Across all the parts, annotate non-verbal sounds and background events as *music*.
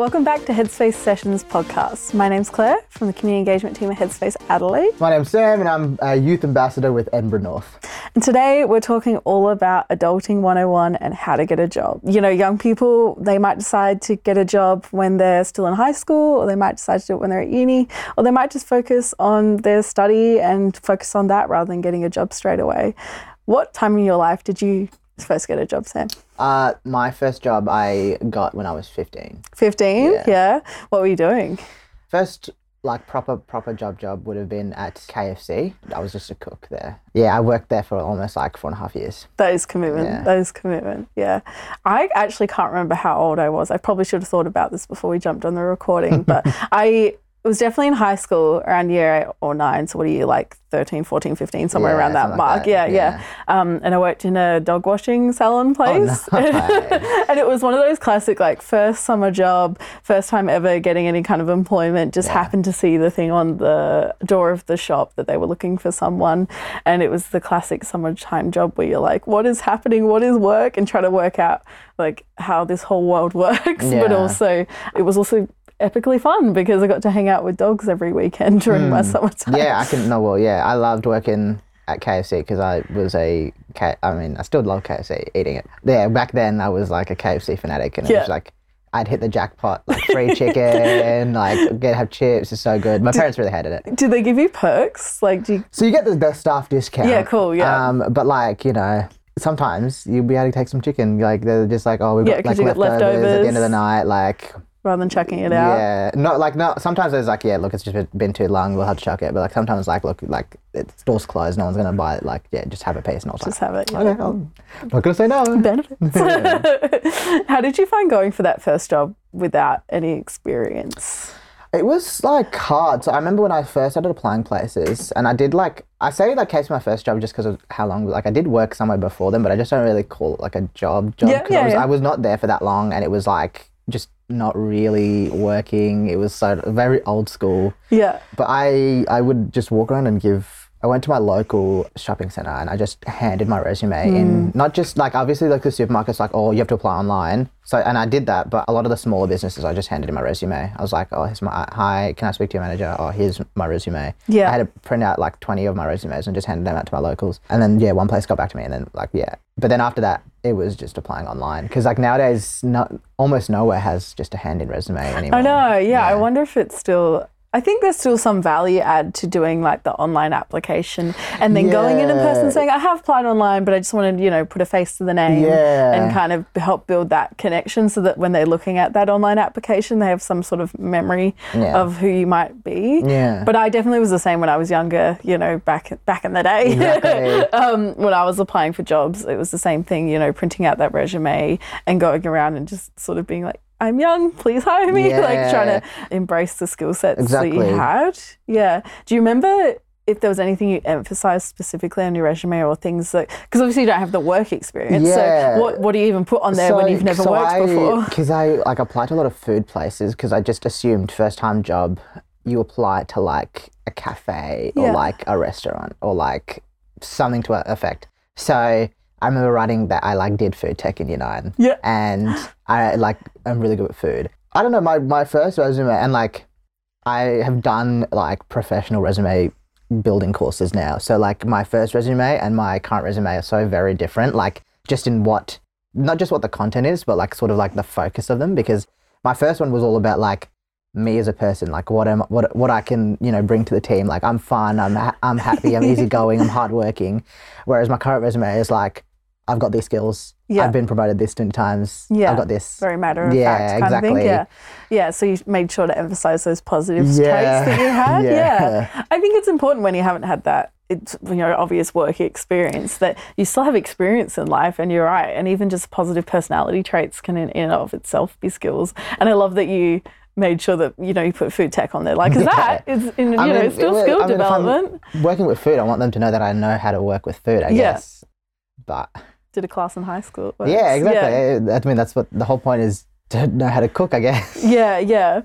Welcome back to Headspace Sessions podcast. My name's Claire from the community engagement team at Headspace Adelaide. My name's Sam, and I'm a youth ambassador with Edinburgh North. And today we're talking all about adulting 101 and how to get a job. You know, young people, they might decide to get a job when they're still in high school, or they might decide to do it when they're at uni, or they might just focus on their study and focus on that rather than getting a job straight away. What time in your life did you first get a job, Sam? Uh, my first job I got when I was 15. 15? Yeah. yeah. What were you doing? First, like proper proper job job would have been at KFC. I was just a cook there. Yeah, I worked there for almost like four and a half years. That is commitment. Yeah. That is commitment. Yeah. I actually can't remember how old I was. I probably should have thought about this before we jumped on the recording, but *laughs* I was definitely in high school around year eight or nine. So what are you like 13, 14, 15, somewhere Yeah, around that like mark. that, Yeah, yeah. yeah. Um, and I worked in a dog washing salon place. Oh, *laughs* nice. and it was one of those classic like first summer job, first time ever getting any kind of employment. Just happened to see the thing on the door of the shop that they were looking for someone, and it was the classic summertime job where you're like, what is happening? What is work? And try to work out like how this whole world *laughs* works. But also, it was also epically fun because I got to hang out with dogs every weekend *laughs* during my summertime. Hmm. Yeah, I can. *laughs* No, well, yeah, I loved working at KFC because I was a cat. I mean, I still love KFC eating it. Yeah, back then I was like a KFC fanatic, and it Yeah. was like. I'd hit the jackpot, like free chicken, *laughs* like get have chips. It's so good. My parents really hated it. Do they give you perks? Like, do you, So you get the, the staff discount. Yeah, cool, yeah. Um, but like you know, sometimes you'll be able to take some chicken. Like they're just like, oh, we've got like got leftovers, at the end of the night. Like rather than chucking it out? yeah, no, like no. Sometimes it's like, yeah, look, it's just been- too long. We'll have to chuck it. But like sometimes like, look, like it's doors closed. No one's gonna buy it. Like yeah, just have a piece and all Just have it. yeah. Okay, I'm not gonna say no. *laughs* *laughs* benefits. *laughs* How did you find going for that first job without any experience? It was like hard. So I remember when I first started applying places, and I did like I say like case my first job just because of how long. Like I did work somewhere before them, but I just don't really call it like a job job. Yeah, 'cause yeah, I yeah. I was not there for that long, and it was like just not really working. It was so very old school. Yeah. But I I would just walk around and give. I went to my local shopping center and I just handed my resume Hmm. in. Not just like obviously like the supermarkets like oh you have to apply online. So and I did that, but a lot of the smaller businesses I just handed in my resume. I was like oh here's my hi can I speak to your manager? Oh here's my resume. Yeah. I had to print out like twenty of my resumes and just handed them out to my locals. And then yeah one place got back to me and then like yeah. But then after that it was just applying online because like nowadays not almost nowhere has just a hand in resume anymore. I know. Yeah, I wonder if it's still. I think there's still some value add to doing like the online application and then going in in person saying, I have applied online, but I just want to, you know, put a face to the name Yeah. and kind of help build that connection so that when they're looking at that online application, they have some sort of memory Yeah. of who you might be. Yeah. But I definitely was the same when I was younger, you know, back back in the day. Exactly. *laughs* um, when I was applying for jobs, it was the same thing, you know, printing out that resume and going around and just sort of being like, I'm young, please hire me. *laughs* like trying to embrace the skill sets that you had. Yeah. Do you remember if there was anything you emphasized specifically on your resume or things that, because obviously you don't have the work experience. Yeah. So what, what do you even put on there when you've never worked before? *laughs* Because I like applied to a lot of food places because I just assumed first time job you apply to like a cafe or Yeah. like a restaurant or like something to that effect. So I remember writing that I like did food tech in year nine. Yeah. And I like I'm really good with food. I don't know my my first resume and like I have done like professional resume building courses now. So like my first resume and my current resume are so very different. Like just in what not just what the content is, but like sort of like the focus of them. Because my first one was all about like me as a person, like what am what what I can you know bring to the team. Like I'm fun, I'm ha- I'm happy, I'm *laughs* *laughs* easygoing, I'm hardworking. Whereas my current resume is like I've got these skills. Yeah. I've been promoted this many times. Yeah. I've got this. Very matter of Yeah, fact kind of thing. exactly. Yeah. Yeah. So you made sure to emphasize those positive Yeah. traits that you *laughs* had. Yeah. yeah. I think it's important when you haven't had that it's you know obvious work experience that you still have experience in life and you're right and even just positive personality traits can in, in and of itself be skills and I love that you made sure that you know you put food tech on there like 'cause *laughs* that is in, you I know mean, it's still it- skill I mean, development Working with food, I want them to know that I know how to work with food. I Yeah. guess. But did a class in high school yeah, exactly. I mean, that's what the whole point is to know how to cook. I guess. *laughs* Yeah, yeah.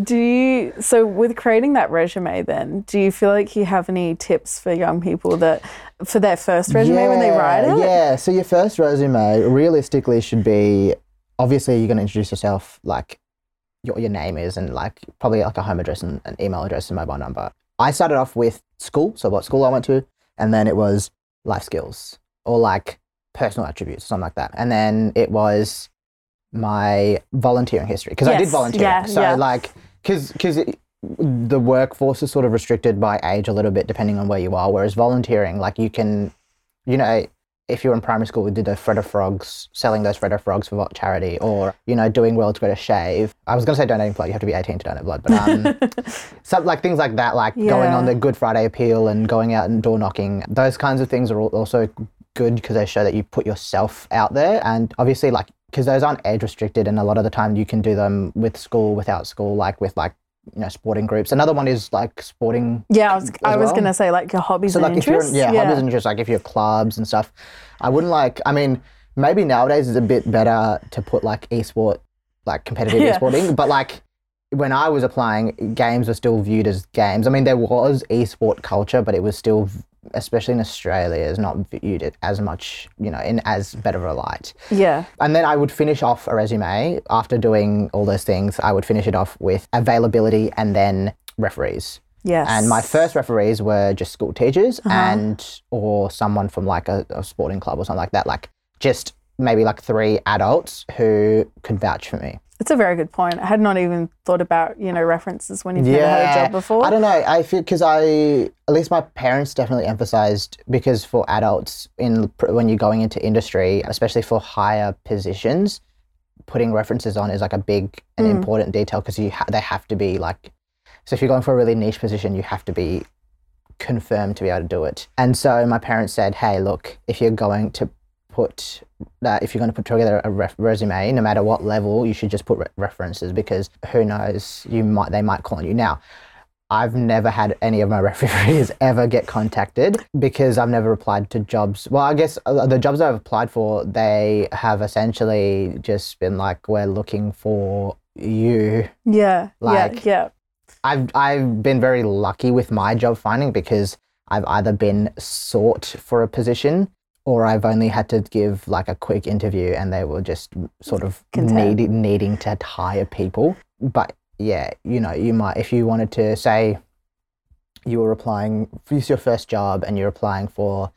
Do you so with creating that resume then, do you feel like you have any tips for young people that for their first resume when they write it? Yeah. So your first resume realistically should be obviously you're going to introduce yourself like your, your name is and like probably like a home address and an email address and mobile number. I started off with school, so what school I went to, and then it was life skills or like personal attributes, something like that. And then it was my volunteering history because I did Yes, volunteer. yeah, so yeah. like because because the workforce is sort of restricted by age a little bit depending on where you are. Whereas volunteering, like you can, you know, if you're in primary school, we did the Freddo frogs, selling those Freddo frogs for charity, or you know, doing World's Greatest Shave. I was going to say donating blood. You have to be 18 to donate blood, but um, *laughs* some like things like that, like going on the Good Friday appeal and going out and door knocking. Those kinds of things are also good because they show that you put yourself out there, and obviously, like because those aren't age restricted, and a lot of the time you can do them with school, without school, like with like you know sporting groups. Another one is like sporting Yeah, I was, I was well. going to say like your hobbies so and like if you're interests. yeah, hobbies and interests, like if you're clubs and stuff, I wouldn't like. I mean, maybe nowadays it's a bit better to put like esport, like competitive *laughs* Yeah. esporting, but like when I was applying, games were still viewed as games. I mean, there was esport culture, but it was still, especially in Australia, is not viewed it as much, you know, in as better of a light. yeah. And then I would finish off a resume after doing all those things. I would finish it off with availability and then referees. Yes. And my first referees were just school teachers Uh-huh. and or someone from like a, a sporting club or something like that. Like just maybe like three adults who could vouch for me. It's a very good point. I had not even thought about, you know, references when you've never had a job before. I don't know. I feel because I at least my parents definitely emphasized because for adults in when you're going into industry, especially for higher positions, putting references on is like a big and Mm. important detail because you ha- they have to be like. So if you're going for a really niche position, you have to be confirmed to be able to do it. And so my parents said, "Hey, look, if you're going to put that, if you're going to put together a ref- resume, no matter what level, you should just put re- references because who knows, you might they might call on you now." I've never had any of my *laughs* referees ever get contacted because I've never applied to jobs. Well, I guess uh, the jobs I've applied for, they have essentially just been like, "We're looking for you." Yeah. Like- yeah. Yeah. I've I've been very lucky with my job finding because I've either been sought for a position or I've only had to give like a quick interview and they were just sort of need, needing to hire people. But yeah, you know, you might if you wanted to say you were applying this is your first job and you're applying for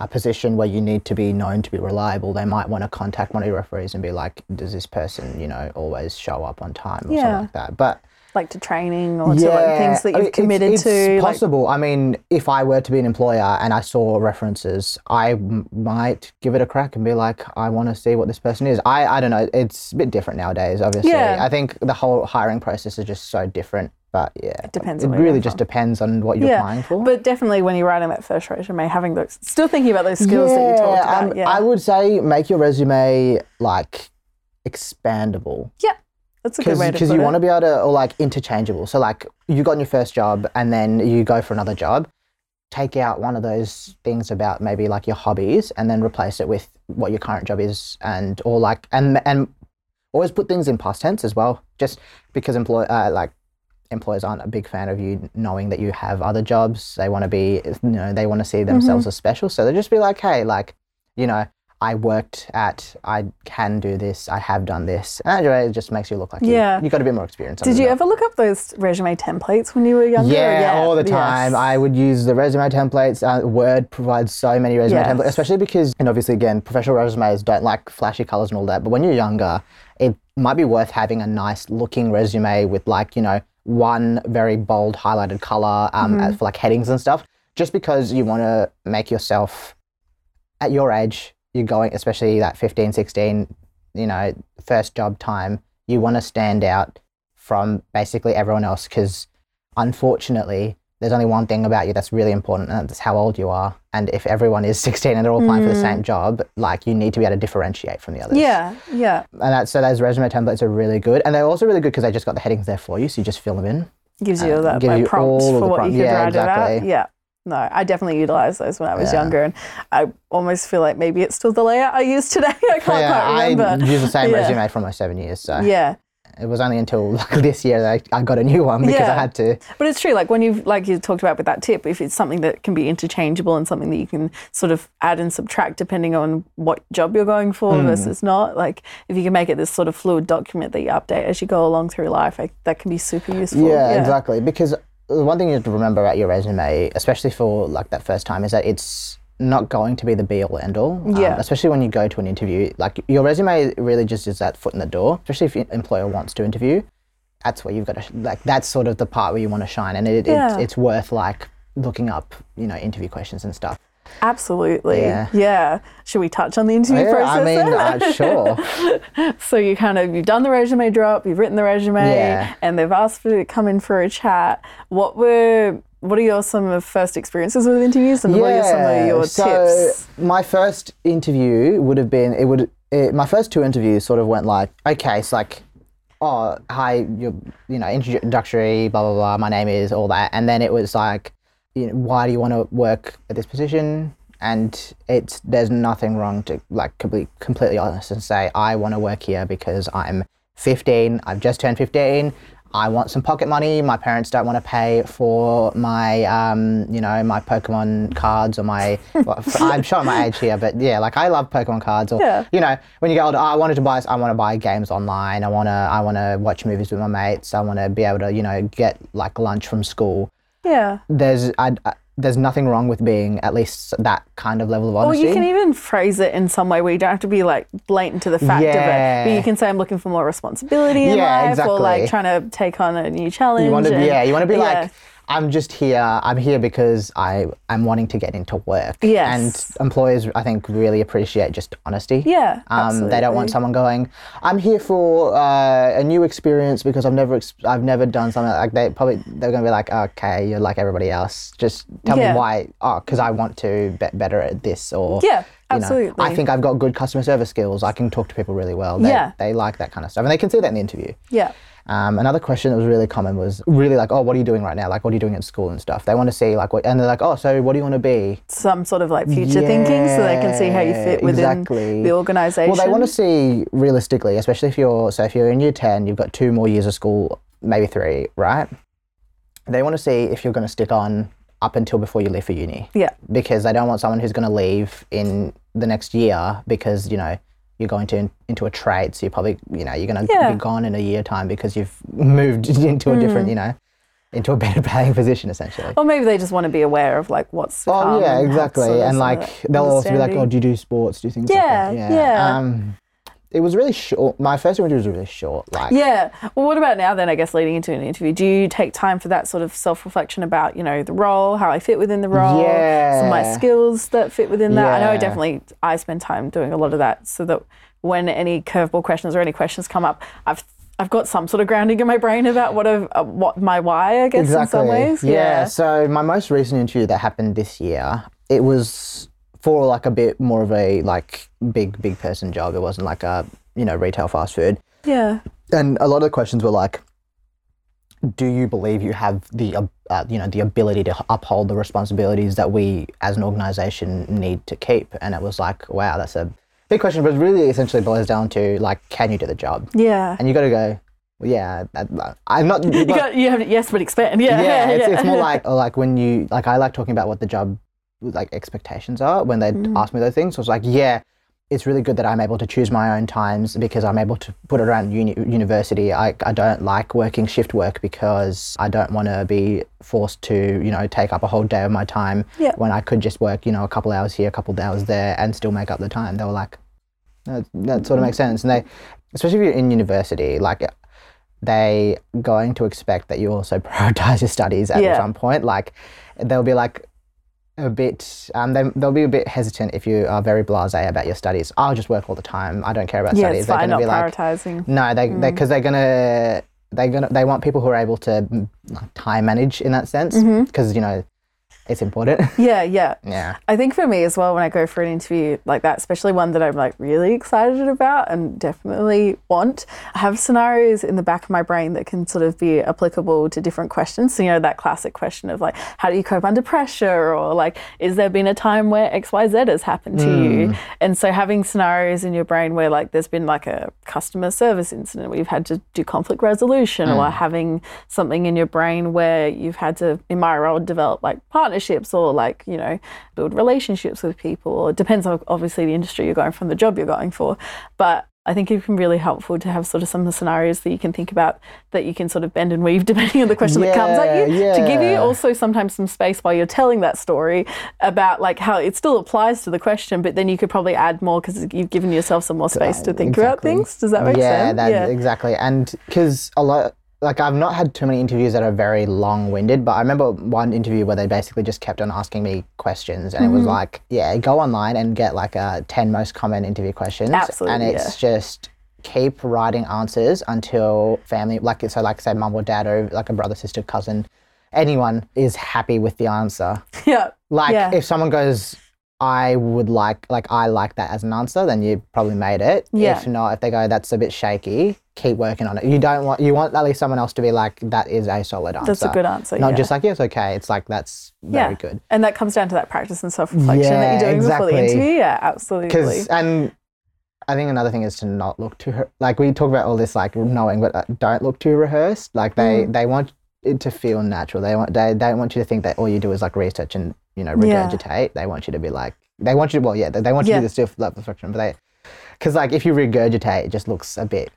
a position where you need to be known to be reliable, they might want to contact one of your referees and be like, does this person, you know, always show up on time or Yeah. something like that. But Like to training or to like things that you've mean, committed it's, to. It's like- possible. I mean, if I were to be an employer and I saw references, I m- might give it a crack and be like, I want to see what this person is. I, I don't know. It's a bit different nowadays, obviously. Yeah. I think the whole hiring process is just so different. But yeah, it depends It really just from. depends on what you're Yeah, applying for. But definitely when you're writing that first resume, having those, still thinking about those skills that you talked about. um, yeah. I would say make your resume like expandable. That's a good way to because you want to be able to or like interchangeable. So like you got your first job and then you go for another job. Take out one of those things about maybe like your hobbies and then replace it with what your current job is and or like and and always put things in past tense as well. Just because employ uh, like employers aren't a big fan of you knowing that you have other jobs. They want to be you know they want to see themselves as special. So they just be like hey like you know I worked at, I can do this, I have done this. And that just makes you look like Yeah. you, you got a bit more experience. Did you the ever look up those resume templates when you were younger? Yeah, all the time. yes. I would use the resume templates. Uh, Word provides so many resume Yes. templates, especially because, and obviously, again, professional resumes don't like flashy colors and all that. But when you're younger, it might be worth having a nice looking resume with, like, you know, one very bold highlighted color um, Mm-hmm. for like headings and stuff, just because you want to make yourself at your age, you're going, especially that 15, 16, you know, first job time, you want to stand out from basically everyone else because unfortunately, there's only one thing about you that's really important, and that's how old you are. And if everyone is *laughs* 16 and they're all applying for the same job, like you need to be able to differentiate from the others. Mm. Yeah, yeah. And that, so those resume templates are really good. And they're also really good because they just got the headings there for you. So you just fill them in. Gives you that give like, you prompts all for what prom- you could yeah, write exactly. about. Yeah. No, I definitely utilized those when I was Yeah. younger, and I almost feel like maybe it's still the layout I use today. *laughs* I can't yeah, quite remember. I use the same Yeah. resume for almost seven years. So Yeah. it was only until *laughs* like this year that I, I got a new one because I had to. But it's true, like when you've, like you talked about with that tip, if it's something that can be interchangeable and something that you can sort of add and subtract depending on what job you're going for Hmm. versus not, like if you can make it this sort of fluid document that you update as you go along through life, like, that can be super useful. Yeah, exactly. Because one thing you have to remember about your resume, especially for like that first time, is that it's not going to be the be all end all. Um, Yeah. especially when you go to an interview, like your resume really just is that foot in the door. Especially if your employer wants to interview, that's where you've got to like that's sort of the part where you want to shine, and it, Yeah. it it's worth like looking up you know interview questions and stuff. Absolutely. Yeah. Yeah. Should we touch on the interview Yeah, process? I mean, uh, sure. *laughs* So you kind of you've done the resume drop, you've written the resume, Yeah. and they've asked for you to come in for a chat. What were what are your some of first experiences with interviews, and what are some of your so tips? my first interview would have been it would it, my first two interviews sort of went like okay it's like oh hi you're you know introductory blah blah blah my name is all that and then it was like you know why do you want to work at this position and it's there's nothing wrong to like complete, completely honest and say I want to work here because I'm 15 I've just turned 15 I want some pocket money. My parents don't want to pay for my, um, you know, my Pokemon cards or my. *laughs* well, I'm showing my age here, but yeah, like I love Pokemon cards. Or Yeah. you know, when you get older, I wanted to buy. I want to buy games online. I want to. I want to watch movies with my mates. I want to be able to, you know, get like lunch from school. Yeah. There's, I, I, there's nothing wrong with being at least that kind of level of Or honesty. you can even phrase it in some way where you don't have to be like blatant to the fact of it. But you can say I'm looking for more responsibility in Yeah, life or like trying to take on a new challenge. You want to, and- yeah, you want to be yeah. like, I'm just here. I'm here because I am wanting to get into work. Yes. And employers, I think, really appreciate just honesty. Yeah, Um, they don't want someone going, "I'm here for uh, a new experience because I've never, ex- I've never done something like." They probably they're going to be like, "Okay, you're like everybody else. Just tell Yeah. me why." Oh, because I want to be better at this, or Yeah, you know, absolutely. I think I've got good customer service skills. I can talk to people really well. They, Yeah. they like that kind of stuff, and they can see that in the interview. Yeah. Um, another question that was really common was really like, oh, what are you doing right now? Like, what are you doing at school and stuff? They want to see like what, and they're like, oh, so what do you want to be? Some sort of like future thinking so they can see how you fit within exactly. the organization. Well, they want to see realistically, especially if you're so if you're in year ten, you've got two more years of school, maybe three, right? They want to see if you're going to stick on up until before you leave for uni Yeah. because they don't want someone who's going to leave in the next year because you know you're going to into a trade, so you're probably you know you're going to Yeah. be gone in a year time because you've *laughs* moved *laughs* into a Mm. different you know into a better *laughs* paying position essentially. Or maybe they just want to be aware of like what's Oh yeah, exactly. of and like they'll also be like, "Oh, do you do sports? Do you things Yeah, like that?" yeah. Um, it was really short. My first interview was really short. Like, Yeah. Well, what about now then? I guess leading into an interview, do you take time for that sort of self-reflection about you know the role, how I fit within the role, some of my skills that fit within that? I know Yeah. definitely I spend time doing a lot of that so that when any curveball questions or any questions come up, I've I've got some sort of grounding in my brain about what I've, uh, what my why, I guess, exactly. in some ways. Yeah. So my most recent interview that happened this year, it was for like a bit more of a like big big person job. It wasn't like a you know retail fast food. Yeah. and a lot of the questions were like do you believe you have the uh, uh, you know the ability to uphold the responsibilities that we as an organization need to keep and it was like wow that's a big question but it really essentially boils down to like can you do the job Yeah. and you got to go well, yeah that, i'm not *laughs* You got you have yes, but expand. *laughs* Yeah. yeah, it's, it's more like like when you like I like talking about what the job like expectations are when they Mm. ask me those things. So was like, yeah, it's really good that I'm able to choose my own times because I'm able to put it around uni- university. I, I don't like working shift work because I don't want to be forced to you know take up a whole day of my time Yeah. when I could just work you know a couple hours here, a couple hours there, and still make up the time. They were like, that, that sort of makes sense, and they especially if you're in university like they going to expect that you also *laughs* prioritize your studies at Yeah. some point. Like they'll be like a bit, um, they, they'll be a bit hesitant if you are very blasé about your studies. I'll just work all the time. I don't care about Yeah, studies. fine gonna not be like, prioritizing. no, they they because they're gonna they're gonna they want people who are able to mm, time manage in that sense Mm-hmm. because you know it's important. *laughs* Yeah, yeah. yeah. I think for me as well, when I go for an interview like that, especially one that I'm like really excited about and definitely want, I have scenarios in the back of my brain that can sort of be applicable to different questions. So, you know, that classic question of like, how do you cope under pressure? Or like, is there been a time where XYZ has happened to you? Hmm. And so having scenarios in your brain where like there's been like a customer service incident where you've had to do conflict resolution or hmm. having something in your brain where you've had to, in my role, develop like partnerships or like, you know, build relationships with people. Or it depends on obviously the industry you're going from, the job you're going for. But I think it can be really helpful to have sort of some of the scenarios that you can think about that you can sort of bend and weave *laughs* depending on the question that comes at you Yeah, to give you also sometimes some space while you're telling that story about like how it still applies to the question, but then you could probably add more because you've given yourself some more space to think about things. Does that make yeah, sense? That, exactly. And because a lot, like I've not had too many interviews that are very long-winded, but I remember one interview where they basically just kept on asking me questions, and it Mm-hmm. was like, yeah, go online and get like a ten most common interview questions, Absolutely, and it's just keep writing answers until family, like so, like say mum or dad or like a brother, sister, cousin, anyone is happy with the answer. *laughs* Yeah. Like Yeah. if someone goes, I would like like I like that as an answer, then you probably made it. Yeah. If not, if they go, that's a bit shaky, keep working on it. You don't want you want at least someone else to be like, that is a solid answer. That's a good answer. Not yeah. just like, yeah, it's okay. It's like that's very yeah. good. And that comes down to that practice and self reflection that you're doing before the interview. Yeah, absolutely. Because and I think another thing is to not look too re- like we talk about all this like knowing, but uh, don't look too rehearsed. Like they Mm. they want it to feel natural. They want they don't want you to think that all you do is like research and you know Yeah. regurgitate. They want you to be like they want you to well yeah they, want you Yeah. to do the self love reflection, but they because like if you regurgitate, it just looks a bit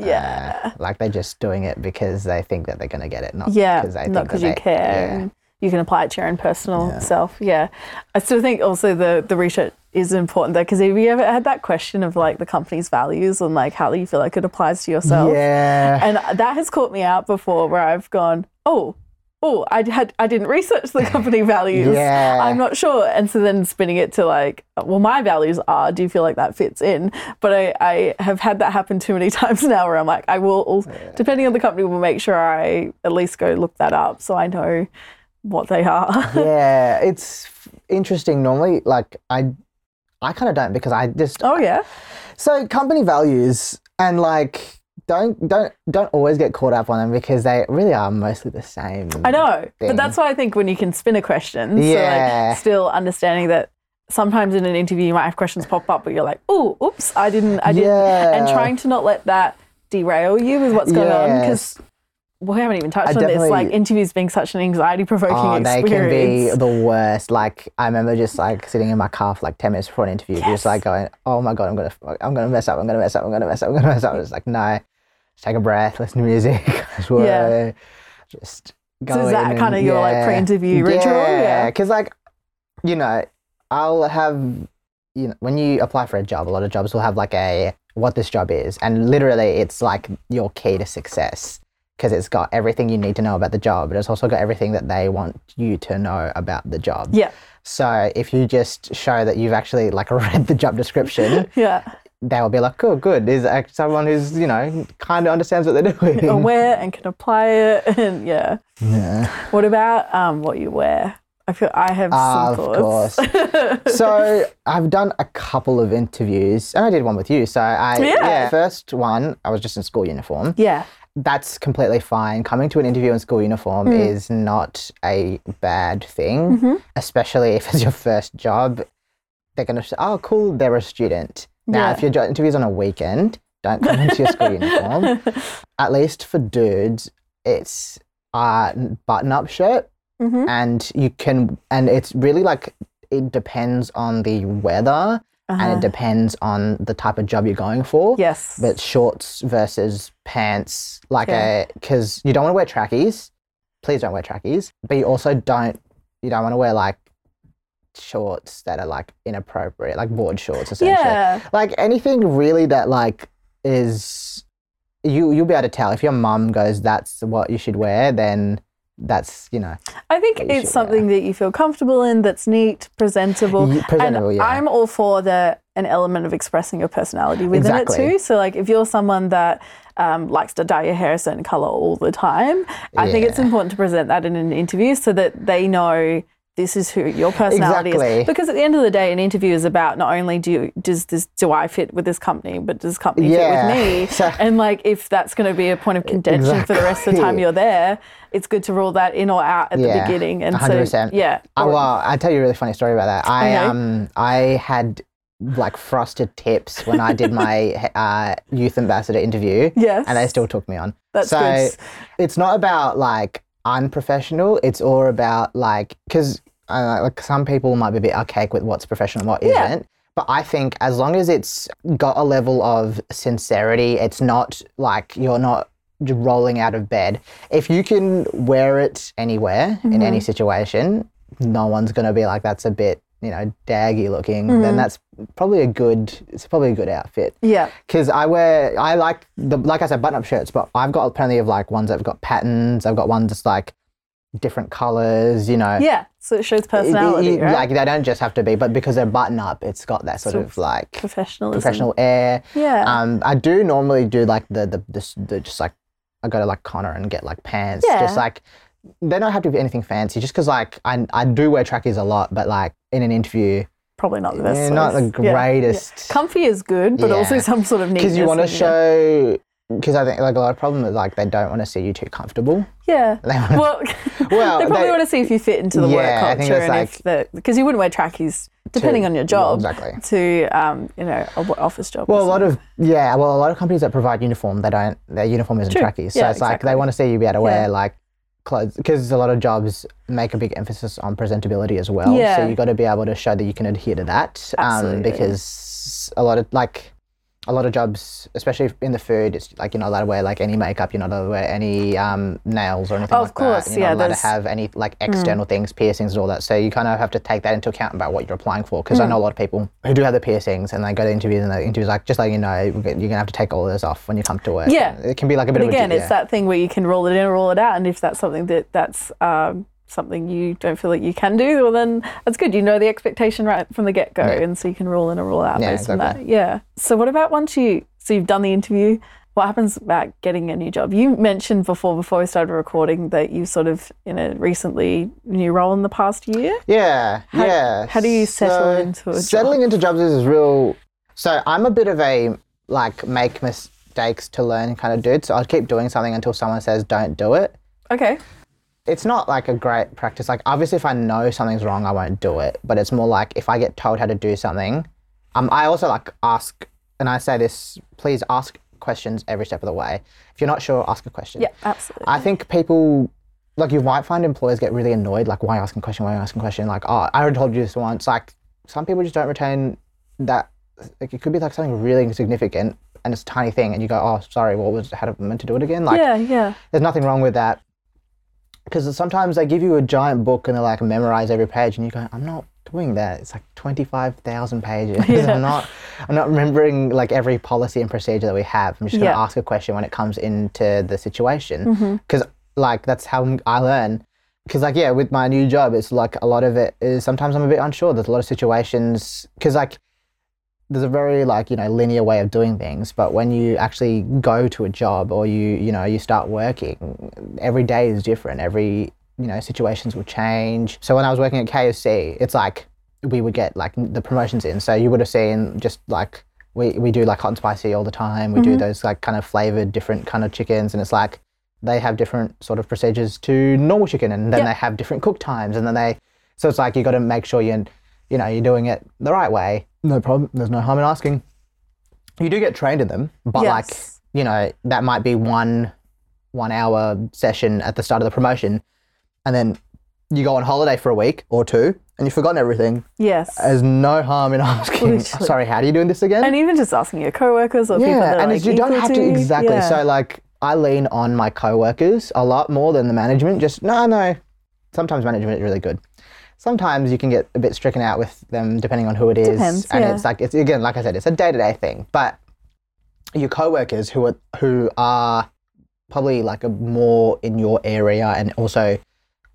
uh, yeah. like they're just doing it because they think that they're gonna get it, not yeah. because they Not because you they- care. yeah. You can apply it to your own personal Yeah. self. Yeah. I still think also the, the research is important though, because have you ever had that question of like the company's values and like how you feel like it applies to yourself? Yeah. And that has caught me out before where I've gone, oh, oh, I had I didn't research the *laughs* company values. Yeah. I'm not sure. And so then spinning it to like, well, my values are, do you feel like that fits in? But I, I have had that happen too many *laughs* times now where I'm like, I will, al- depending on the company, will make sure I at least go look that up so I know what they are. *laughs* yeah, it's interesting. Normally, like I, I kind of don't because I just oh, yeah. so company values and like don't don't don't always get caught up on them because they really are mostly the same. I know. thing. But that's why I think when you can spin a question, so Yeah. like still understanding that sometimes in an interview you might have questions pop up, but you're like, oh, oops, I didn't, I didn't, and trying to not let that derail you with what's going on because we haven't even touched I on this. Like interviews being such an anxiety provoking Oh, they can be the worst. Like I remember just like sitting in my car for like ten minutes before an interview, Yes. just like going, "Oh my god, I'm gonna, I'm gonna mess up, I'm gonna mess up, I'm gonna mess up, I'm gonna mess up." It's like, no, take a breath, listen to music, *laughs* just, Yeah. just So is that kind of your like pre-interview ritual? Yeah, because like, you know, I'll have, you know, when you apply for a job, a lot of jobs will have like a what this job is, and literally it's like your key to success because it's got everything you need to know about the job, but it's also got everything that they want you to know about the job. Yeah. So if you just show that you've actually like *laughs* read the job description, *laughs* Yeah. They will be like, "Good, good." Is someone who's you know kind of understands what they're *laughs* doing. Aware and can apply it. *laughs* And yeah. Yeah. What about um, what you wear? I feel I have Ah, some of thoughts. *laughs* so I've done a couple of interviews, and I did one with you. So I Yeah. first one I was just in school uniform. yeah. That's completely fine. Coming to an interview in school uniform Hmm. is not a bad thing, Mm-hmm. especially if it's your first job. They're gonna say, "Oh, cool, they're a student." Now, Yeah. if your jo- interview's on a weekend, don't come into your school uniform. *laughs* At least for dudes, it's a button-up shirt Mhm. and you can and it's really like it depends on the weather and Uh-huh. it depends on the type of job you're going for Yes. but shorts versus pants like Okay. a because you don't want to wear trackies please don't wear trackies but you also don't you don't want to wear like shorts that are like inappropriate like board shorts essentially yeah. like anything really that like is you you'll be able to tell if your mum goes that's what you should wear then that's you know I think it's something that you feel comfortable in, that's neat, presentable. Presentable, and yeah. I'm all for the an element of expressing your personality within Exactly. it too. So like if you're someone that um, likes to dye your hair a certain color all the time, I think it's important to present that in an interview so that they know this is who your personality Exactly. is. Because at the end of the day, an interview is about not only do you, does this do I fit with this company, but does company Yeah. fit with me? *laughs* So- and like if that's going to be a point of contention for the rest of the time you're there, it's good to rule that in or out at the beginning. And 100%. so yeah, Oh, well, I'll tell you a really funny story about that. I Okay. um I had like frosted tips when I did my *laughs* uh, youth ambassador interview. Yes. And they still took me on. That's so good. it's not about like unprofessional. It's all about like because uh, like some people might be a bit archaic with what's professional and what Yeah. not But I think as long as it's got a level of sincerity, it's not like you're not rolling out of bed. If you can wear it anywhere in Mm-hmm. any situation, no one's going to be like, that's a bit, you know, daggy looking. Mm-hmm. Then that's probably a good, it's probably a good outfit. yeah, Because I wear, I like the, like I said, button-up shirts, but I've got plenty of like ones that've got patterns. I've got ones that's like different colors. You know, yeah. So it shows It- it- personality, it- right? Like they don't just have to be, but because they're button-up, it's got that sort Sort of like Professionalism. professional air. Yeah. Um, I do normally do like the the, the, the just like I go to like Connor and get like pants. Yeah. Just like they don't have to be anything fancy. Just because like I I do wear trackies a lot, but like in an interview, Probably not the best. eh, not the choice. Yeah, yeah. greatest. Comfy is good, but also some sort of neatness. Because you want to show. Because I think like a lot of problem is like they don't want to see you too comfortable. Yeah. *laughs* They wanna- Well, *laughs* Well, they probably they- want to see if you fit into the work Yeah, I culture think and if the because you wouldn't wear trackies depending on your job exactly. to um you know office job. Well, a lot of yeah, well, a lot of companies that provide uniform, they don't. Their uniform isn't True. trackies, so Yeah, it's like they want to see you be able to wear Yeah. like because a lot of jobs make a big emphasis on presentability as well. Yeah. So you got to be able to show that you can adhere to that. Absolutely. Um, because a lot of like a lot of jobs, especially in the food, it's like you're not allowed to wear like any makeup, you're not allowed to wear any um, nails or anything Of like course, that. You're yeah, not allowed to there's- Hmm. have any like external things, piercings and all that. So you kind of have to take that into account about what you're applying for. Because I Hmm. know a lot of people who do have the piercings and they go to interviews and the interviews like just letting you know you're gonna have to take all of this off when you come to work. Yeah. it can be like a bit But of again, a it's that thing where you can roll it in or roll it out, and if that's something that that's um, something you don't feel like you can do, well then that's good. You know the expectation right from the get go, Yeah. and so you can rule in or rule out Yeah, based on that. Yeah. So what about once you so you've done the interview? What happens about getting a new job? You mentioned before before we started recording that you sort of in a recently new role in the past year. Yeah, How- yeah. how do you settle into a job? Settling into jobs is real. So I'm a bit of a like make mistakes to learn kind of dude. So I'll keep doing something until someone says don't do it. Okay. It's not like a great practice. Like obviously, if I know something's wrong, I won't do it. But it's more like if I get told how to do something, um, I also like ask, and I say this: please ask questions every step of the way. If you're not sure, ask a question. Yeah, absolutely. I think people like you might find employers get really annoyed, like why are you asking a question, why are you asking a question? Like, oh, I already told you this once. Like some people just don't retain that like it could be like something really insignificant and it's a tiny thing and you go, Oh, sorry, what was how to meant to do it again? Like yeah, yeah. there's nothing wrong with that. Because sometimes they give you a giant book and they like memorize every page and you go, I'm not doing that. It's like twenty five thousand pages. *laughs* Yeah. I'm not I'm not remembering like every policy and procedure that we have. I'm just gonna Yeah. ask a question when it comes into the situation. Mm-hmm. Because like that's how I learn. Because like yeah, with my new job, it's like a lot of it is sometimes I'm a bit unsure. There's a lot of situations because like there's a very like you know linear way of doing things but when you actually go to a job or you you know you start working every day is different. Every you know situations will change. So when i was working at kfc it's like we would get like the promotions in. So you would have seen just like we, we do like hot and spicy all the time. We do mm-hmm. those like kind of flavored different kind of chickens and it's like they have different sort of procedures to normal chicken and then Yeah. they have different cook times and then they so it's like you got to make sure you're you know you're doing it the right way no problem there's no harm in asking you do get trained in them but like you know that might be one one hour session at the start of the promotion and then you go on holiday for a week or two and you've forgotten everything Yes. there's no harm in *laughs* asking Literally. sorry how are you doing this again and even just asking your coworkers or people that yeah, and like you don't have to exactly. Yeah. So like, I lean on my coworkers a lot more than the management. Just no, no. Sometimes management is really good. Sometimes you can get a bit stricken out with them depending on who it is, Depends, and yeah. it's like it's again, like I said, it's a day to day thing. But your coworkers who are who are probably like a more in your area and also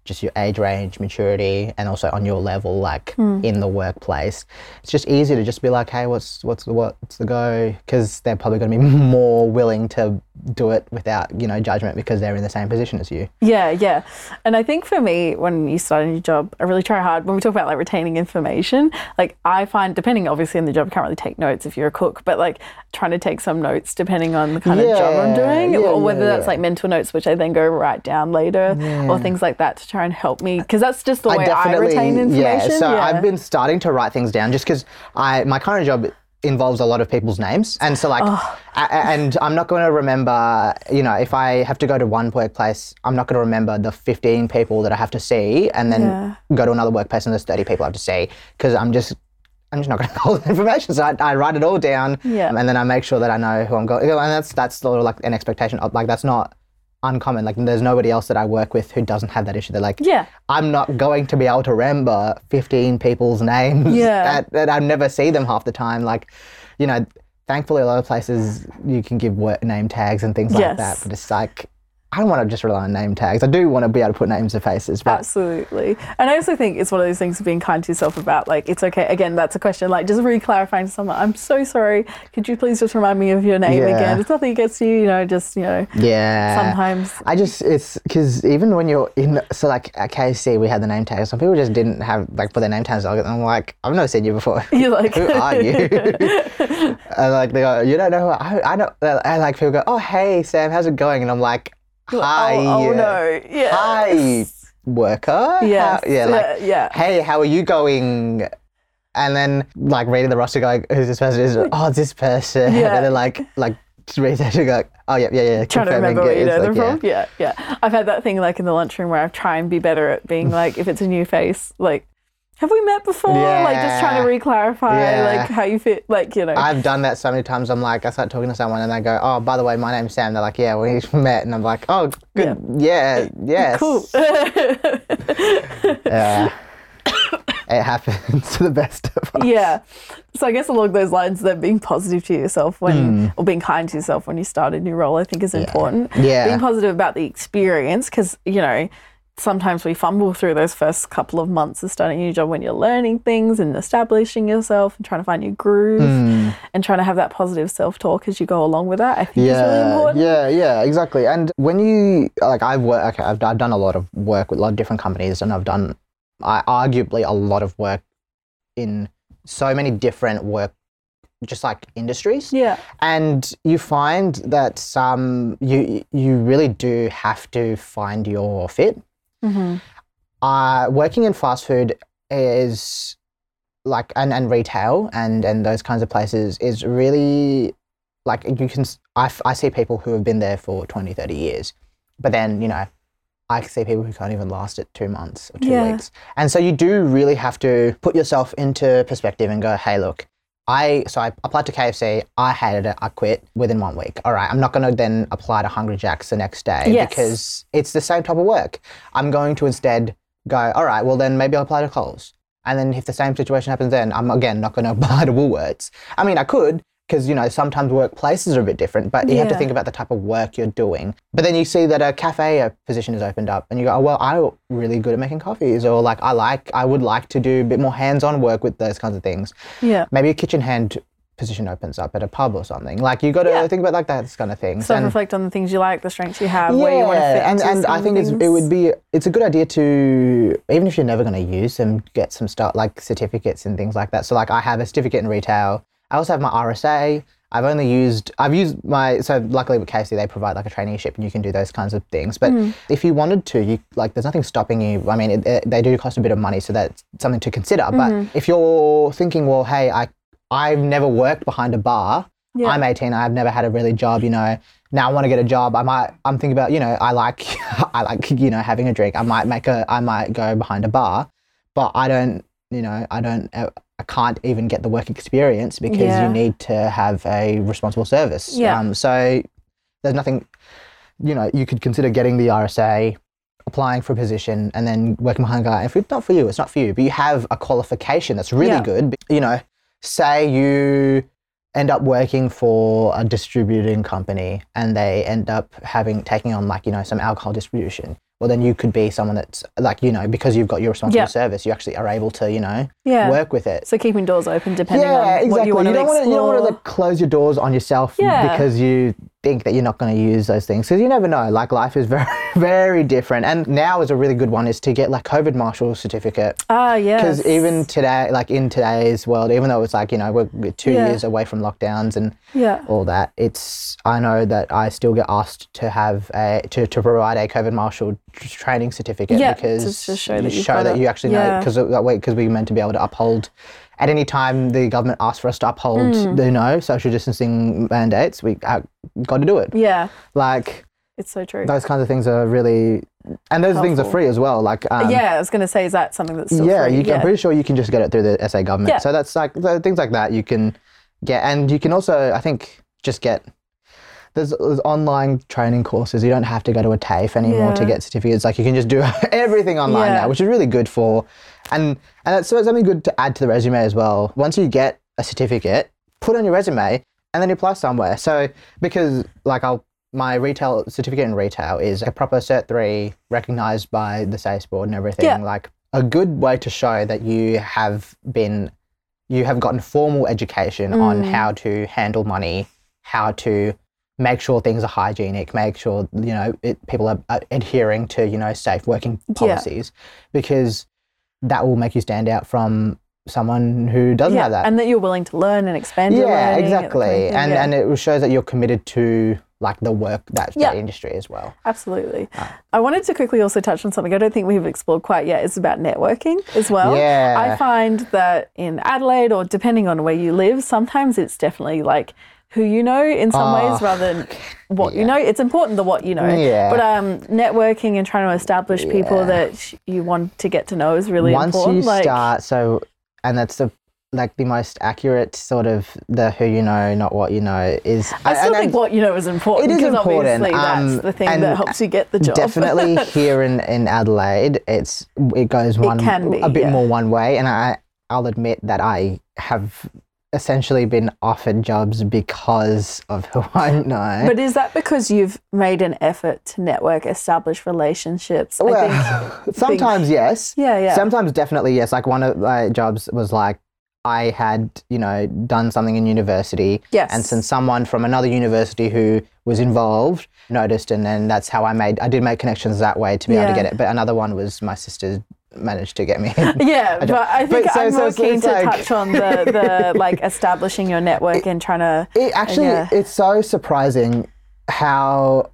just your age range, maturity, and also on your level, like Hmm. in the workplace. It's just easy to just be like, hey, what's what's the what's the go? Because they're probably going to be *laughs* more willing to do it without you know judgment because they're in the same position as you. Yeah, yeah. And I think for me, when you start a new job, I really try hard. When we talk about like retaining information, like I find, depending obviously on the job, I can't really take notes if you're a cook, but like trying to take some notes depending on the kind of job I'm doing, yeah, or whether yeah, that's yeah. like mental notes, which I then go write down later, or things like that to try and help me. Because that's just the way I, retain information. Yeah, so I've been starting to write things down just because I my current job involves a lot of people's names, and so like, Oh. a- and I'm not going to remember. You know, if I have to go to one workplace, I'm not going to remember the 15 people that I have to see, and then Yeah. go to another workplace and there's 30 people I have to see because I'm just. I'm just not going to hold the information, so I, I write it all down, Yeah. and then I make sure that I know who I'm going. And that's that's sort of like an expectation of like that's not uncommon. Like there's nobody else that I work with who doesn't have that issue. They're like, Yeah. I'm not going to be able to remember 15 people's names. Yeah. *laughs* That, that I never see them half the time. Like, you know, thankfully, a lot of places you can give work name tags and things like Yes. that. But it's like, I don't want to just rely on name tags. I do want to be able to put names to faces. But Absolutely. And I also think it's one of those things of being kind to yourself about like it's okay. Again, that's a question like just re clarifying to someone, I'm so sorry. Could you please just remind me of your name Yeah. again? It's nothing against you, you know, just, you know, yeah. sometimes I just, it's because even when you're in, so like at KFC, we had the name tags. Some people just didn't have, like, put their name tags on. I'm like, I've never seen you before. *laughs* you're like *laughs* who are you? *laughs* and like they go, you don't know who I, I don't. And like people go, oh hey Sam, how's it going? And I'm like, hi, oh, oh no. Yeah. hi worker. Yes. How- yeah, like yeah, yeah. hey, how are you going? And then like reading the roster, going, who's this person? Is *laughs* oh this person. Yeah. And then like like researching, go, oh yeah yeah yeah. Trying to remember it. you know like, them from. Yeah, yeah. I've had that thing like in the lunchroom where I try and be better at being *laughs* like, if it's a new face, like, have we met before? Like just trying to Yeah. re-clarify Yeah. like how you fit, like you know. I've done that so many times. I'm like, I start talking to someone and they go, "Oh, by the way, my name's Sam." They're like, "Yeah, we *laughs* met," and I'm like, "Oh, good, yeah, *laughs* yes, cool. *laughs* yeah." it happens to the best of us. yeah. So I guess along those lines, that being positive to yourself when, hmm. or being kind to yourself when you start a new role, I think is important. Yeah. Being positive about the experience, because you know, sometimes we fumble through those first couple of months of starting a new job when you're learning things and establishing yourself and trying to find your groove Hmm. and trying to have that positive self-talk as you go along with that. I think is really Yeah, important. yeah, yeah, exactly. And when you like, I've worked. Okay, I've, I've done a lot of work with a lot of different companies, and I've done, I arguably a lot of work in so many different work, just like industries. Yeah. and you find that some you you really do have to find your fit. Hmm Uh, working in fast food is like and, and retail and and those kinds of places is really like you can I, I see people who have been there for 20 30 years but then you know I see people who can't even last it two months or two Yeah. weeks and so you do really have to put yourself into perspective and go hey look I so I applied to KFC. I hated it. I quit within one week. All right, I'm not going to then apply to Hungry Jack's the next day Yes. because it's the same type of work. I'm going to instead go. All right, well then maybe I'll apply to Coles. And then if the same situation happens, then I'm again not going *laughs* to apply to Woolworths. I mean, I could because you know sometimes workplaces are a bit different, but you have to think about the type of work you're doing. But then you see that a cafe a position is opened up, and you go, oh, well, I'm really good at making coffees, or like I like, I would like to do a bit more hands-on work with those kinds of things Yeah. maybe a kitchen hand position opens up at a pub or something. Like you got to Yeah. think about like that kind of things. Self And- reflect on the things you like, the strengths you have, where you want to fit. and and I think it's, it would be it's a good idea to even if you're never going to use them, get some stuff like certificates and things like that. So like I have a certificate in retail. I also have my RSA. I've only used I've used my so luckily with KFC they provide like a traineeship and you can do those kinds of things. But Hmm. if you wanted to, you like there's nothing stopping you. I mean, it, it- they do cost a bit of money, so that's something to consider. Mm-hmm. But if you're thinking, well, hey, I I've never worked behind a bar. Yeah. I'm 18. I've never had a really job. You know, now I want to get a job. I might. I'm thinking about. You know, I like. *laughs* I like. You know, having a drink. I might make a. I might go behind a bar, but I don't. You know, I don't. I can't even get the work experience because Yeah. you need to have a responsible service. Yeah. Um, so there's nothing. You know, you could consider getting the RSA, applying for a position, and then working behind a guy. If it's not for you, it's not for you. But you have a qualification that's really Yeah. good. You know, say you end up working for a distributing company and they end up having taking on like you know some alcohol distribution well then you could be someone that's like you know because you've got your responsible Yeah. service you actually are able to you know Yeah. work with it So keeping doors open depending yeah on exactly what you want to don't wanna, you don't want to like close your doors on yourself Yeah. because you think that you're not going to use those things because you never know. Like life is very, *laughs* very different. And now is a really good one is to get like COVID marshal certificate. Ah, yes. Because even today, like in today's world, even though it's like, you know, we're we're two Yeah. years away from lockdowns and Yeah. all that, it's, I know that I still get asked to have a, to, to provide a COVID marshal training certificate Yeah, because just to show that you've show that you actually know, Yeah. because that because we're meant to be able to uphold at any time the government asks for us to uphold Mm. the you know social distancing mandates, we uh, got to do it. Yeah. Like It's so true. those kinds of things are really, and those things are free as well. Like um, yeah, I was going to say, is that something that's yeah, can, I'm pretty sure you can just get it through the SA government. Yeah. So that's like so things like that you can get, and you can also I think just get. There's, there's online training courses. You don't have to go to a TAFE anymore to get certificates. Like you can just do *laughs* everything online Yeah. now, which is really good for, and and it's something good to add to the resume as well. Once you get a certificate, put on your resume and then apply somewhere. So because like I'll my retail certificate in retail is a proper Cert three, recognized by the SACE board and everything. Yeah. Like a good way to show that you have been, you have gotten formal education on Mm. how to handle money, how to make sure things are hygienic, make sure you know it, people are, are adhering to you know safe working Yeah. policies, because that will make you stand out from someone who doesn't yeah. have that. And that you're willing to learn and expand your yeah, learning. that kind of exactly, and yeah. and it shows that you're committed to like the work that, Yeah. that industry as well. Absolutely. Ah. I wanted to quickly also touch on something I don't think we've explored quite yet. It's about networking as well. Yeah. I find that in Adelaide, or depending on where you live, sometimes it's definitely like who you know in some ways Oh, rather than what you know. It's important the what you know. Yeah. But um, networking and trying to establish people that you want to get to know is really Once important. Once you like, start, so and that's the like the most accurate sort of the who you know, not what you know is. I still and- think and what you know is important It is because important, obviously um, that's the thing that helps you get the job. definitely *laughs* here in, in Adelaide, it's it goes one can be, a bit yeah. more one way, and I I'll admit that I have essentially been offered jobs because of who I know. But is that because you've made an effort to network, establish relationships? I well, think, *laughs* sometimes yes. yeah, yeah. Sometimes definitely yes. Like one of my jobs was like I had, you know, done something in university. Yes. And since someone from another university who was involved noticed, and then that's how I made, I did make connections that way to be able to get it. But another one was my sister managed to get me. in. *laughs* yeah, but I think but so- I'm so more it's- keen to like- touch on *laughs* the, the like establishing your network and trying to. It actually, Yeah. it's so surprising how,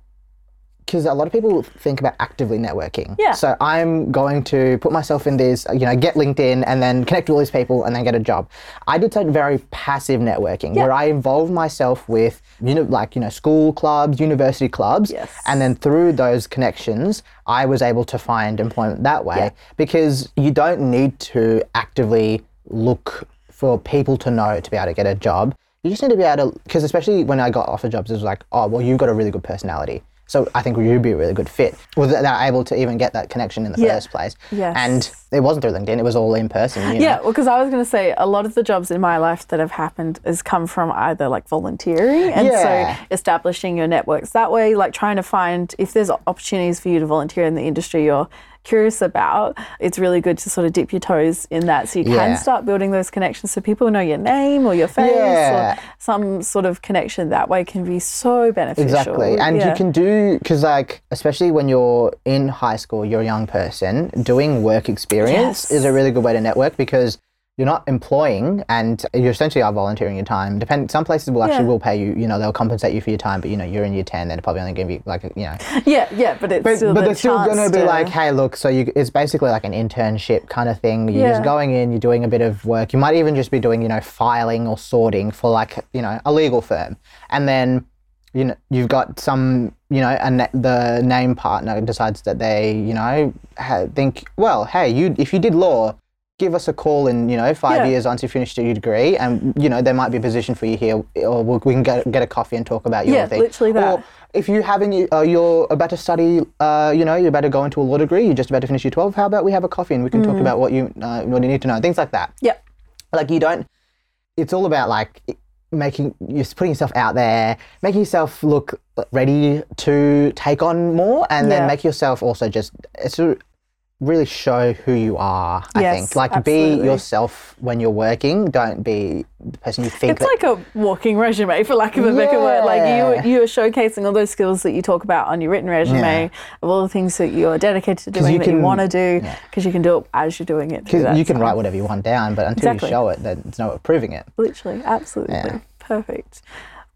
because a lot of people think about actively networking. Yeah. So I'm going to put myself in this, you know, get LinkedIn and then connect with all these people and then get a job. I did some very passive networking where I involved myself with, you know, like, you know, school clubs, university clubs. Yes. And then through those connections, I was able to find employment that way Yeah. because you don't need to actively look for people to know to be able to get a job. You just need to be able to, because especially when I got offered jobs, it was like, oh, well, you've got a really good personality. So I think you'd be a really good fit. Well, they're able to even get that connection in the Yeah. first place. Yes. And it wasn't through LinkedIn, it was all in person. You know? Yeah, well, because I was going to say a lot of the jobs in my life that have happened has come from either like volunteering and Yeah. so establishing your networks that way, like trying to find if there's opportunities for you to volunteer in the industry you're curious about. It's really good to sort of dip your toes in that so you can Yeah. start building those connections so people know your name or your face Yeah. or some sort of connection that way can be so beneficial. Exactly. And Yeah. you can do, because, like, especially when you're in high school, you're a young person, doing work experience Yes. is a really good way to network because you're not employing and you essentially are volunteering your time. Depend. Some places will actually Yeah. will pay you, you know, they'll compensate you for your time, but, you know, you're in year 10, they're probably only give you, like, you know. *laughs* Yeah, yeah, but it's But, still but the they're still going to be to- like, hey, look, so you, it's basically like an internship kind of thing. You're just going in, you're doing a bit of work. You might even just be doing, you know, filing or sorting for like, you know, a legal firm. And then, you know, you've got some, you know, and the name partner decides that they, you know, ha- think, well, hey, you if you did law, give us a call in, you know, five Yeah. years once you finished your degree, and you know there might be a position for you here, or we we can get get a coffee and talk about your Yeah, thing. literally that. Or if you having uh, you're about to study, uh, you know, you're about to go into a law degree, you're just about to finish your 12. How about we have a coffee and we can talk about what you uh, what you need to know, things like that. Yeah. Like you don't. It's all about like making you're putting yourself out there, making yourself look ready to take on more, and Yeah. then make yourself also just it's a, really show who you are. I Yes, think like absolutely. be yourself when you're working. Don't be the person you think. It's that, like a walking resume, for lack of a better word. Like you, you are showcasing all those skills that you talk about on your written resume, Yeah. of all the things that you're dedicated to doing you that you want to do, yeah. because you can do it as you're doing it. because you can time. write whatever you want down, but until Exactly. you show it, then there's no proving it. Literally, absolutely. Yeah. Perfect.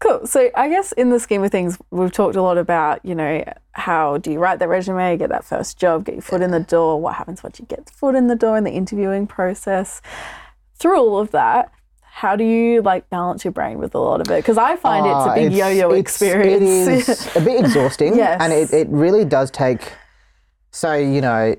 Cool. So I guess in the scheme of things, we've talked a lot about, you know, how do you write that resume, get that first job, get your foot in the door, what happens once you get the foot in the door in the interviewing process. Through all of that, how do you like balance your brain with a lot of it? Because I find it's a Ah, big it's- yo-yo it's- experience. It is a bit *laughs* exhausting, Yes. and it, it really does take. So you know,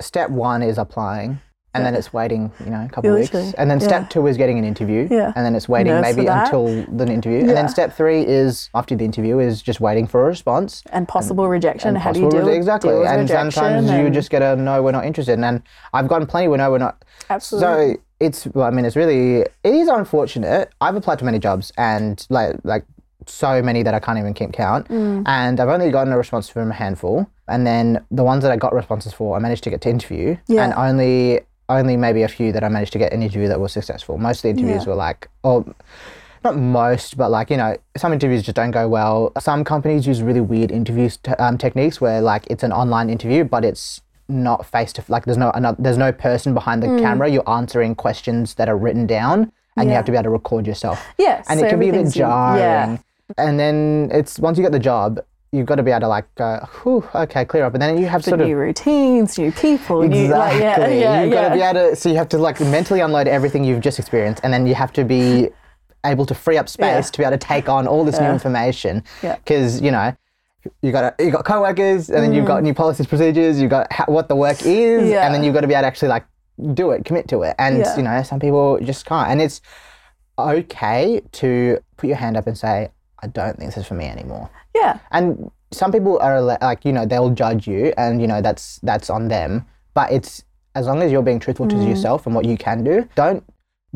step one is applying, and then it's waiting, you know, a couple Yeah, of weeks, and then step Yeah. two is getting an interview, Yeah. and then it's waiting Nerves maybe until the interview, and then step three is after the interview is just waiting for a response. and possible rejection. and how do you possible deal, exactly? deal and sometimes you and- just get a no, we're not interested, and then I've gotten plenty where no, we're not. absolutely. So it's well, I mean, it's really it is unfortunate. I've applied to many jobs and like like so many that I can't even keep count, Mm. and I've only gotten a response from a handful. And then the ones that I got responses for, I managed to get to interview, Yeah. and only only maybe a few that I managed to get an interview that was successful. Most of the interviews Yeah. were like, oh. Not most, but like you know, some interviews just don't go well. Some companies use really weird interview t- um, techniques where like it's an online interview, but it's not face to like there's no ano- there's no person behind the camera. You're answering questions that are written down, and you have to be able to record yourself. yeah, And so it can be a bit jarring. Yeah, And then it's once you get the job, you've got to be able to like go, whew, okay, clear up, and then you have the sort of new routines, new people, new Exactly. like, yeah, yeah, you've yeah. got to be able to. So you have to like mentally unload everything you've just experienced, and then you have to be able to free up space Yeah. to be able to take on all this new Yeah. information. Yeah. Because you know. You got you got coworkers, and then you've got new policies, procedures. You've got ha- what the work is, Mm. Yeah. and then you've got to be able to actually like do it, commit to it. And Yeah. you know, some people just can't. And it's okay to put your hand up and say, "I don't think this is for me anymore." Yeah. and some people are like you know they'll judge you and you know that's that's on them but it's as long as you're being truthful to Mm. yourself and what you can do don't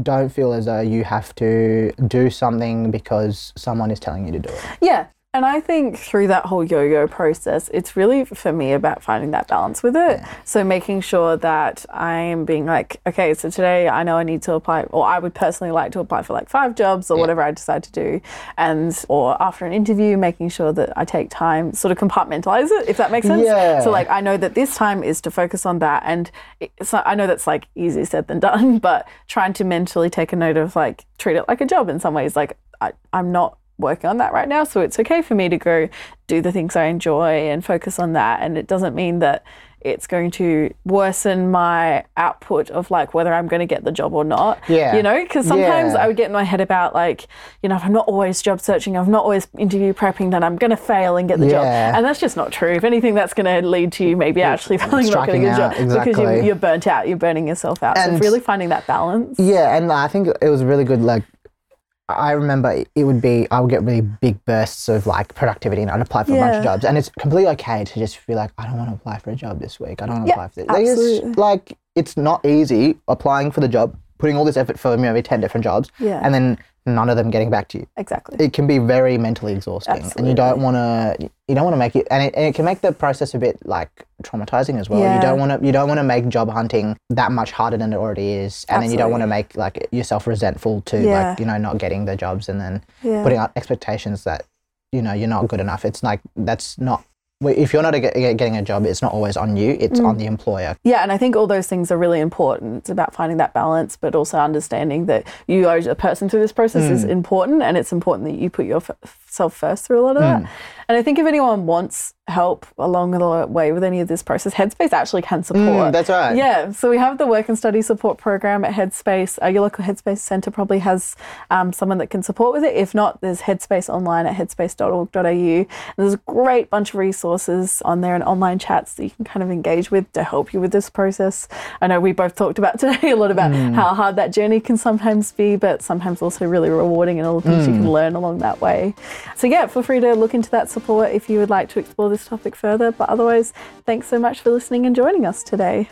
don't feel as though you have to do something because someone is telling you to do it Yeah. And I think through that whole yo yo process, it's really for me about finding that balance with it. So making sure that I'm being like, okay, so today I know I need to apply, or I would personally like to apply for like five jobs or whatever I decide to do. And, or after an interview, making sure that I take time, sort of compartmentalize it, if that makes sense. Yeah. So like, I know that this time is to focus on that. And it's not, I know that's like easier said than *laughs* done, but trying to mentally take a note of like, treat it like a job in some ways. Like, I, I'm not working on that right now. So it's okay for me to go do the things I enjoy and focus on that. And it doesn't mean that it's going to worsen my output of like whether I'm going to get the job or not. Yeah. You know, because sometimes Yeah. I would get in my head about like, you know, if I'm not always job searching, I'm not always interview prepping, then I'm going to fail and get the job. Yeah. And that's just not true. If anything, that's going to lead to you maybe actually failing not getting a job out, because you, exactly. you're burnt out, you're burning yourself out. so And- really finding that balance. yeah and i think it was really good like I remember it would be I would get really big bursts of like productivity and I'd apply for a bunch of jobs and it's completely okay to just be like I don't want to apply for a job this week I don't want to Yeah, apply for this like, absolutely. it's, like it's not easy applying for the job putting all this effort for maybe 10 different jobs Yeah. and then none of them getting back to you Exactly. it can be very mentally exhausting and you don't want to you don't want to make it and, it and it can make the process a bit like traumatizing as well Yeah. you don't want to you don't want to make job hunting that much harder than it already is and then you don't want to make like yourself resentful to Yeah. like you know not getting the jobs and then yeah. putting out expectations that you know you're not good enough it's like that's not if you're not getting a job it's not always on you it's Mm. on the employer Yeah, and I think all those things are really important. It's about finding that balance, but also understanding that you as a person through this process is Mm. important, and it's important that you put yourself first through a lot of Mm. that. And I think if anyone wants help along the way with any of this process, Headspace actually can support. Mm, that's right Yeah, so we have the work and study support program at Headspace. Uh, your local Headspace centre probably has um, someone that can support with it. If not, there's Headspace online at headspace.org.au. And there's a great bunch of resources on there and online chats that you can kind of engage with to help you with this process. I know we both talked about *laughs* today a lot about how hard that journey can sometimes be, but sometimes also really rewarding and all the things you can learn along that way. So yeah, feel free to look into that support if you would like to explore this topic further. But otherwise, thanks so much for listening and joining us today.